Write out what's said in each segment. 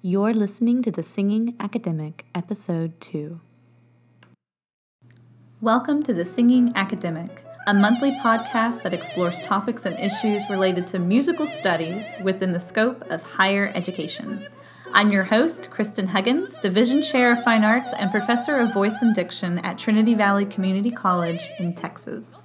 You're listening to the Singing Academic, Episode 2. Welcome to the Singing Academic, a monthly podcast that explores topics and issues related to musical studies within the scope of higher education. I'm your host, Kristen Huggins, Division Chair of Fine Arts and Professor of Voice and Diction at Trinity Valley Community College in Texas.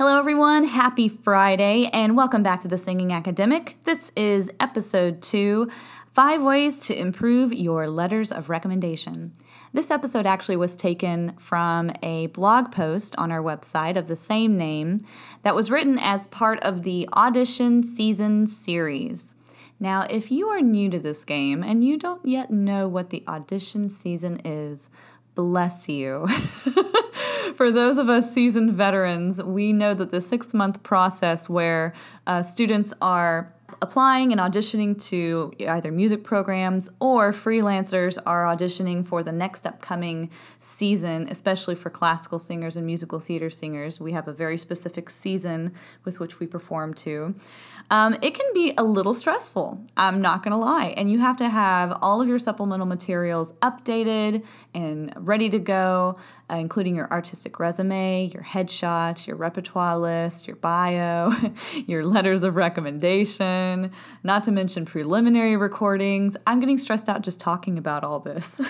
Hello, everyone. Happy Friday, and welcome back to the Singing Academic. This is episode two Five Ways to Improve Your Letters of Recommendation. This episode actually was taken from a blog post on our website of the same name that was written as part of the Audition Season series. Now, if you are new to this game and you don't yet know what the audition season is, bless you. for those of us seasoned veterans, we know that the six month process where uh, students are applying and auditioning to either music programs or freelancers are auditioning for the next upcoming season, especially for classical singers and musical theater singers. We have a very specific season with which we perform to. Um, it can be a little stressful, I'm not gonna lie, and you have to have all of your supplemental materials updated and ready to go uh, including your artistic resume, your headshot, your repertoire list, your bio, your letters of recommendation, not to mention preliminary recordings. I'm getting stressed out just talking about all this.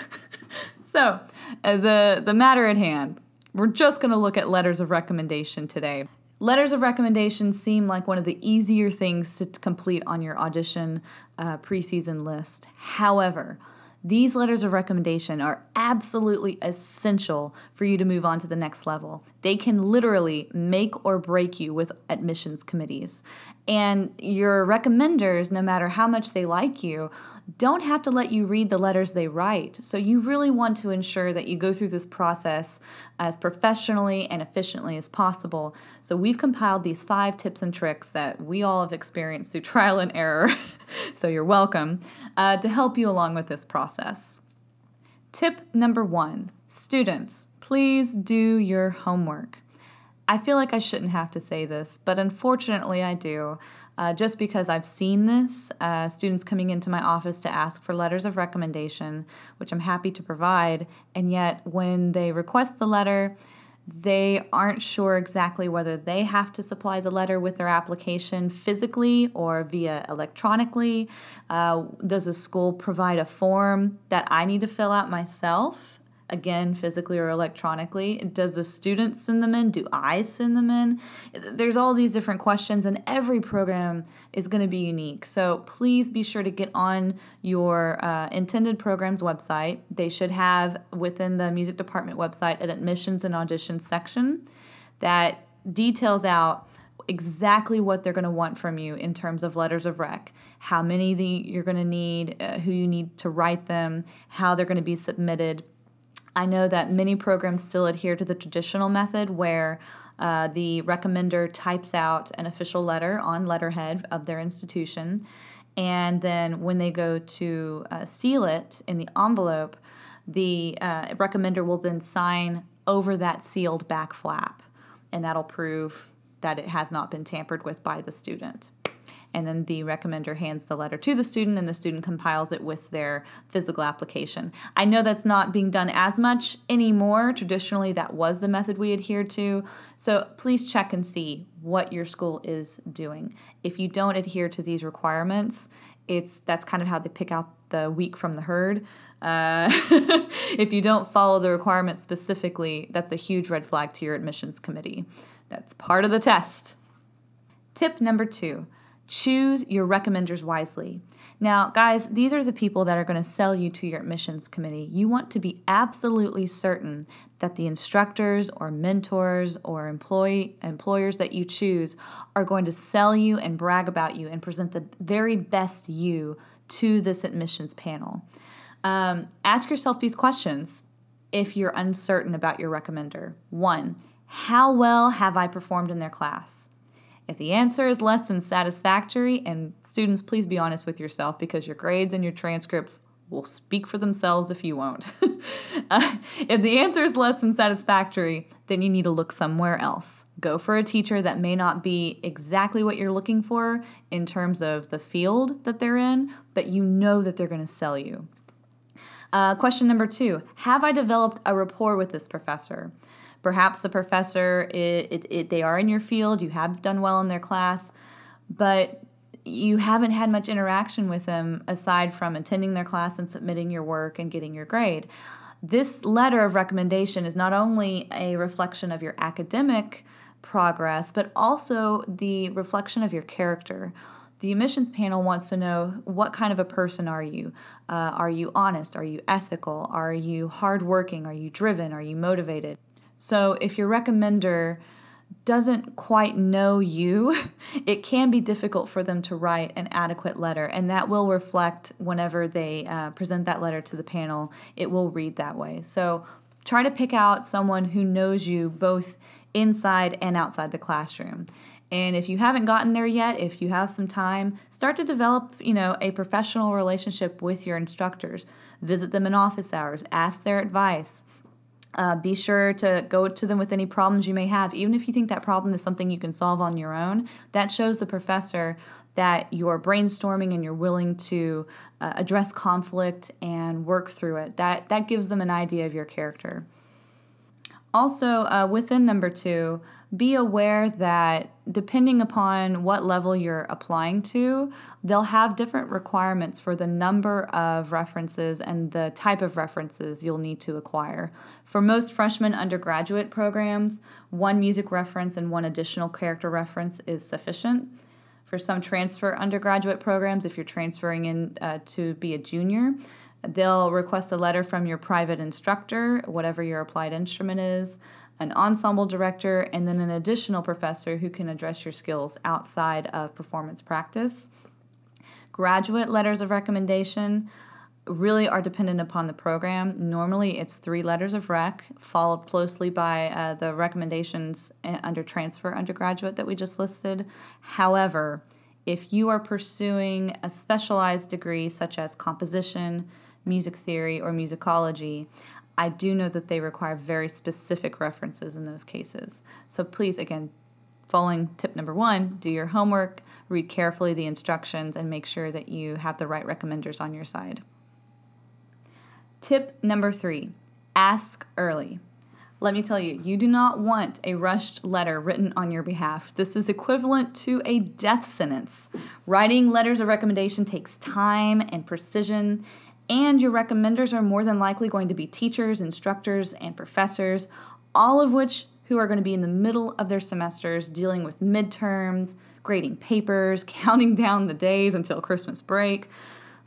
so, uh, the, the matter at hand, we're just going to look at letters of recommendation today. Letters of recommendation seem like one of the easier things to complete on your audition uh, preseason list. However, these letters of recommendation are absolutely essential for you to move on to the next level. They can literally make or break you with admissions committees. And your recommenders, no matter how much they like you, don't have to let you read the letters they write. So you really want to ensure that you go through this process as professionally and efficiently as possible. So we've compiled these five tips and tricks that we all have experienced through trial and error. so you're welcome uh, to help you along with this process. Tip number one students, please do your homework. I feel like I shouldn't have to say this, but unfortunately I do uh, just because I've seen this. Uh, students coming into my office to ask for letters of recommendation, which I'm happy to provide, and yet when they request the letter, they aren't sure exactly whether they have to supply the letter with their application physically or via electronically. Uh, does the school provide a form that I need to fill out myself? Again physically or electronically does the student send them in? Do i send them in? There's all these different questions and every program is going to be unique. So please be sure to get on your uh, intended program's website. They should have within the music department website an admissions and auditions section that details out exactly what they're going to want from you in terms of letters of rec how many you're going to need uh, who you need to write them how they're going to be submitted I know that many programs still adhere to the traditional method where uh, the recommender types out an official letter on letterhead of their institution, and then when they go to uh, seal it in the envelope, the uh, recommender will then sign over that sealed back flap, and that'll prove that it has not been tampered with by the student and then the recommender hands the letter to the student and the student compiles it with their physical application. I know that's not being done as much anymore. Traditionally, that was the method we adhered to. So please check and see what your school is doing. If you don't adhere to these requirements, it's that's kind of how they pick out the weak from the herd. Uh, if you don't follow the requirements specifically, that's a huge red flag to your admissions committee. That's part of the test. Tip number two Choose your recommenders wisely. Now, guys, these are the people that are going to sell you to your admissions committee. You want to be absolutely certain that the instructors or mentors or employee employers that you choose are going to sell you and brag about you and present the very best you to this admissions panel. Um, ask yourself these questions if you're uncertain about your recommender. One, how well have I performed in their class? If the answer is less than satisfactory, and students, please be honest with yourself because your grades and your transcripts will speak for themselves if you won't. uh, if the answer is less than satisfactory, then you need to look somewhere else. Go for a teacher that may not be exactly what you're looking for in terms of the field that they're in, but you know that they're going to sell you. Uh, question number two Have I developed a rapport with this professor? Perhaps the professor, it, it, it, they are in your field, you have done well in their class, but you haven't had much interaction with them aside from attending their class and submitting your work and getting your grade. This letter of recommendation is not only a reflection of your academic progress, but also the reflection of your character. The admissions panel wants to know what kind of a person are you? Uh, are you honest? Are you ethical? Are you hardworking? Are you driven? Are you motivated? So if your recommender doesn't quite know you, it can be difficult for them to write an adequate letter, and that will reflect whenever they uh, present that letter to the panel. It will read that way. So try to pick out someone who knows you both inside and outside the classroom. And if you haven't gotten there yet, if you have some time, start to develop, you know, a professional relationship with your instructors. Visit them in office hours, ask their advice. Uh, be sure to go to them with any problems you may have, even if you think that problem is something you can solve on your own. That shows the professor that you're brainstorming and you're willing to uh, address conflict and work through it. That that gives them an idea of your character. Also, uh, within number two, be aware that depending upon what level you're applying to, they'll have different requirements for the number of references and the type of references you'll need to acquire. For most freshman undergraduate programs, one music reference and one additional character reference is sufficient. For some transfer undergraduate programs, if you're transferring in uh, to be a junior, they'll request a letter from your private instructor, whatever your applied instrument is an ensemble director, and then an additional professor who can address your skills outside of performance practice. Graduate letters of recommendation really are dependent upon the program. Normally, it's three letters of rec, followed closely by uh, the recommendations uh, under transfer undergraduate that we just listed. However, if you are pursuing a specialized degree such as composition, music theory, or musicology, I do know that they require very specific references in those cases. So please, again, following tip number one, do your homework, read carefully the instructions, and make sure that you have the right recommenders on your side. Tip number three ask early. Let me tell you, you do not want a rushed letter written on your behalf. This is equivalent to a death sentence. Writing letters of recommendation takes time and precision, and your recommenders are more than likely going to be teachers, instructors, and professors, all of which who are going to be in the middle of their semesters dealing with midterms, grading papers, counting down the days until Christmas break.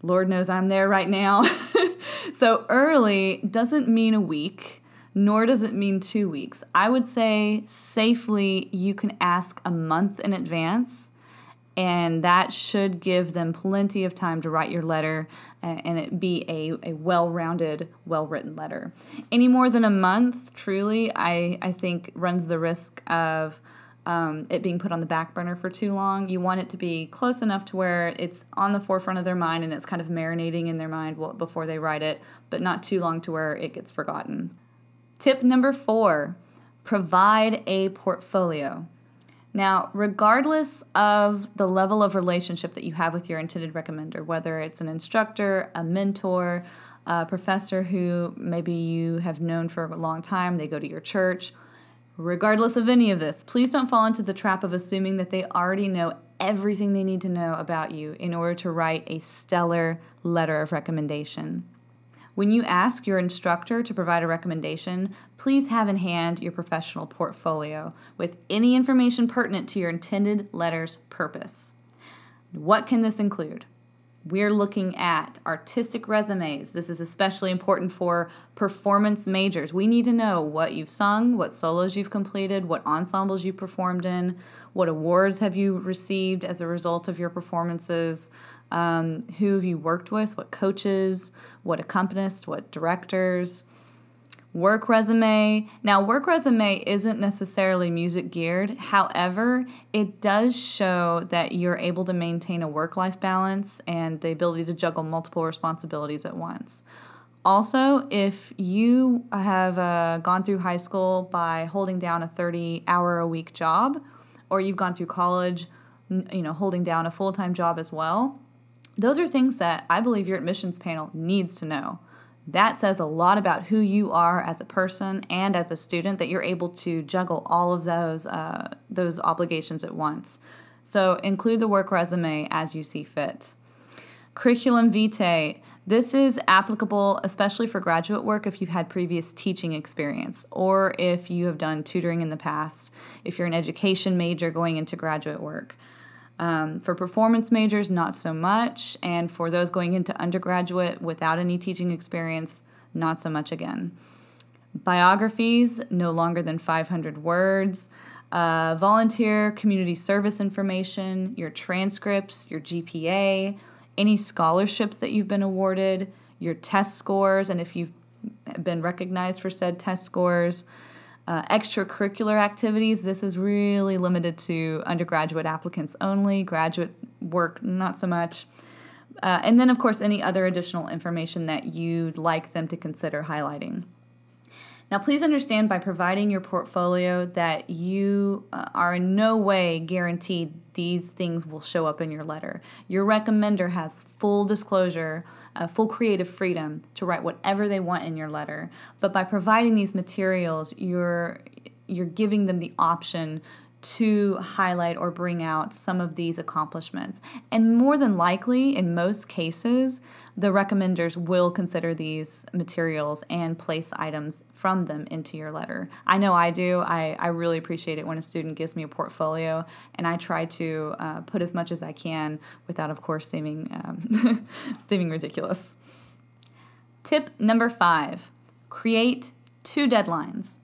Lord knows I'm there right now. so early doesn't mean a week, nor does it mean two weeks. I would say safely you can ask a month in advance and that should give them plenty of time to write your letter and it be a, a well-rounded well-written letter. Any more than a month truly i, I think runs the risk of um, it being put on the back burner for too long. You want it to be close enough to where it's on the forefront of their mind and it's kind of marinating in their mind before they write it but not too long to where it gets forgotten. Tip number four provide a portfolio now, regardless of the level of relationship that you have with your intended recommender, whether it's an instructor, a mentor, a professor who maybe you have known for a long time, they go to your church, regardless of any of this, please don't fall into the trap of assuming that they already know everything they need to know about you in order to write a stellar letter of recommendation. When you ask your instructor to provide a recommendation, please have in hand your professional portfolio with any information pertinent to your intended letter's purpose. What can this include? We're looking at artistic resumes. This is especially important for performance majors. We need to know what you've sung, what solos you've completed, what ensembles you performed in, what awards have you received as a result of your performances, um, who have you worked with? What coaches? What accompanists? What directors? Work resume. Now, work resume isn't necessarily music geared. However, it does show that you're able to maintain a work life balance and the ability to juggle multiple responsibilities at once. Also, if you have uh, gone through high school by holding down a 30 hour a week job, or you've gone through college, you know, holding down a full time job as well, those are things that I believe your admissions panel needs to know. That says a lot about who you are as a person and as a student that you're able to juggle all of those uh, those obligations at once. So include the work resume as you see fit. Curriculum vitae. This is applicable especially for graduate work if you've had previous teaching experience or if you have done tutoring in the past, if you're an education major going into graduate work. Um, for performance majors, not so much. And for those going into undergraduate without any teaching experience, not so much again. Biographies, no longer than 500 words. Uh, volunteer community service information, your transcripts, your GPA, any scholarships that you've been awarded, your test scores, and if you've been recognized for said test scores. Uh, extracurricular activities, this is really limited to undergraduate applicants only, graduate work, not so much. Uh, and then, of course, any other additional information that you'd like them to consider highlighting. Now, please understand by providing your portfolio that you uh, are in no way guaranteed these things will show up in your letter. Your recommender has full disclosure, uh, full creative freedom to write whatever they want in your letter. But by providing these materials, you're you're giving them the option to highlight or bring out some of these accomplishments. And more than likely, in most cases, the recommenders will consider these materials and place items from them into your letter. I know I do. I, I really appreciate it when a student gives me a portfolio, and I try to uh, put as much as I can without, of course, seeming, um, seeming ridiculous. Tip number five create two deadlines.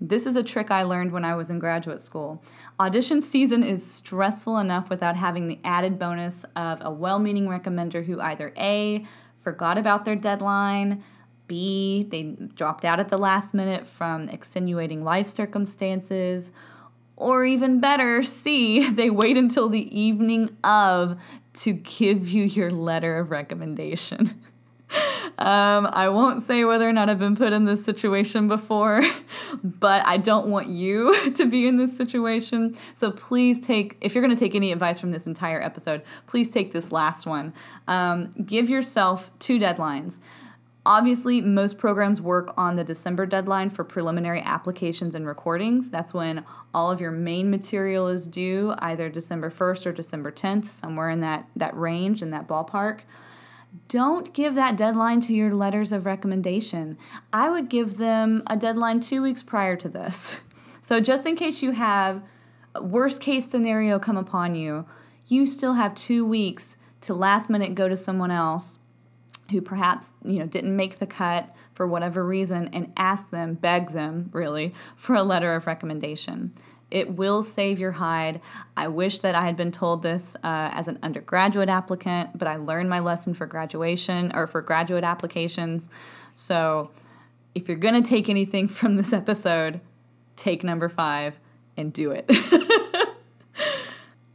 This is a trick I learned when I was in graduate school. Audition season is stressful enough without having the added bonus of a well meaning recommender who either A, forgot about their deadline, B, they dropped out at the last minute from extenuating life circumstances, or even better, C, they wait until the evening of to give you your letter of recommendation. Um, I won't say whether or not I've been put in this situation before, but I don't want you to be in this situation. So please take, if you're going to take any advice from this entire episode, please take this last one. Um, give yourself two deadlines. Obviously, most programs work on the December deadline for preliminary applications and recordings. That's when all of your main material is due, either December 1st or December 10th, somewhere in that, that range, in that ballpark don't give that deadline to your letters of recommendation. I would give them a deadline two weeks prior to this. So, just in case you have worst case scenario come upon you, you still have two weeks to last minute go to someone else who perhaps you know didn't make the cut for whatever reason and ask them beg them really for a letter of recommendation it will save your hide. I wish that I had been told this uh, as an undergraduate applicant, but I learned my lesson for graduation or for graduate applications. So if you're going to take anything from this episode, take number five and do it.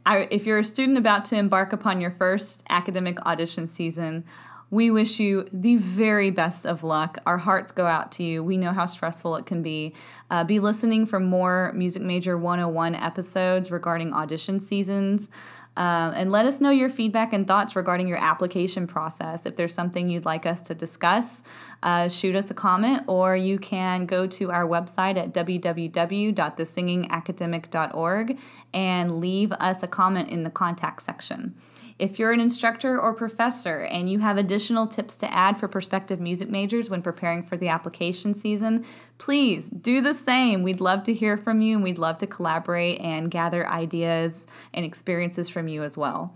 I, if you're a student about to embark upon your first academic audition season, we wish you the very best of luck. Our hearts go out to you. We know how stressful it can be. Uh, be listening for more Music Major 101 episodes regarding audition seasons. Uh, and let us know your feedback and thoughts regarding your application process. If there's something you'd like us to discuss, uh, shoot us a comment, or you can go to our website at www.thesingingacademic.org and leave us a comment in the contact section. If you're an instructor or professor and you have additional tips to add for prospective music majors when preparing for the application season, please do the same. We'd love to hear from you and we'd love to collaborate and gather ideas and experiences from you as well.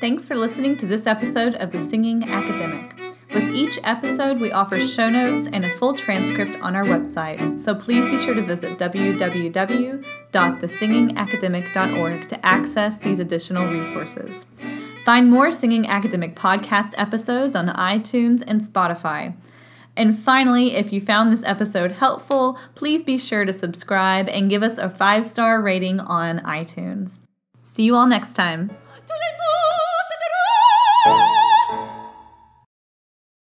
Thanks for listening to this episode of The Singing Academic. With each episode, we offer show notes and a full transcript on our website, so please be sure to visit www.thesingingacademic.org to access these additional resources. Find more Singing Academic podcast episodes on iTunes and Spotify. And finally, if you found this episode helpful, please be sure to subscribe and give us a five star rating on iTunes. See you all next time.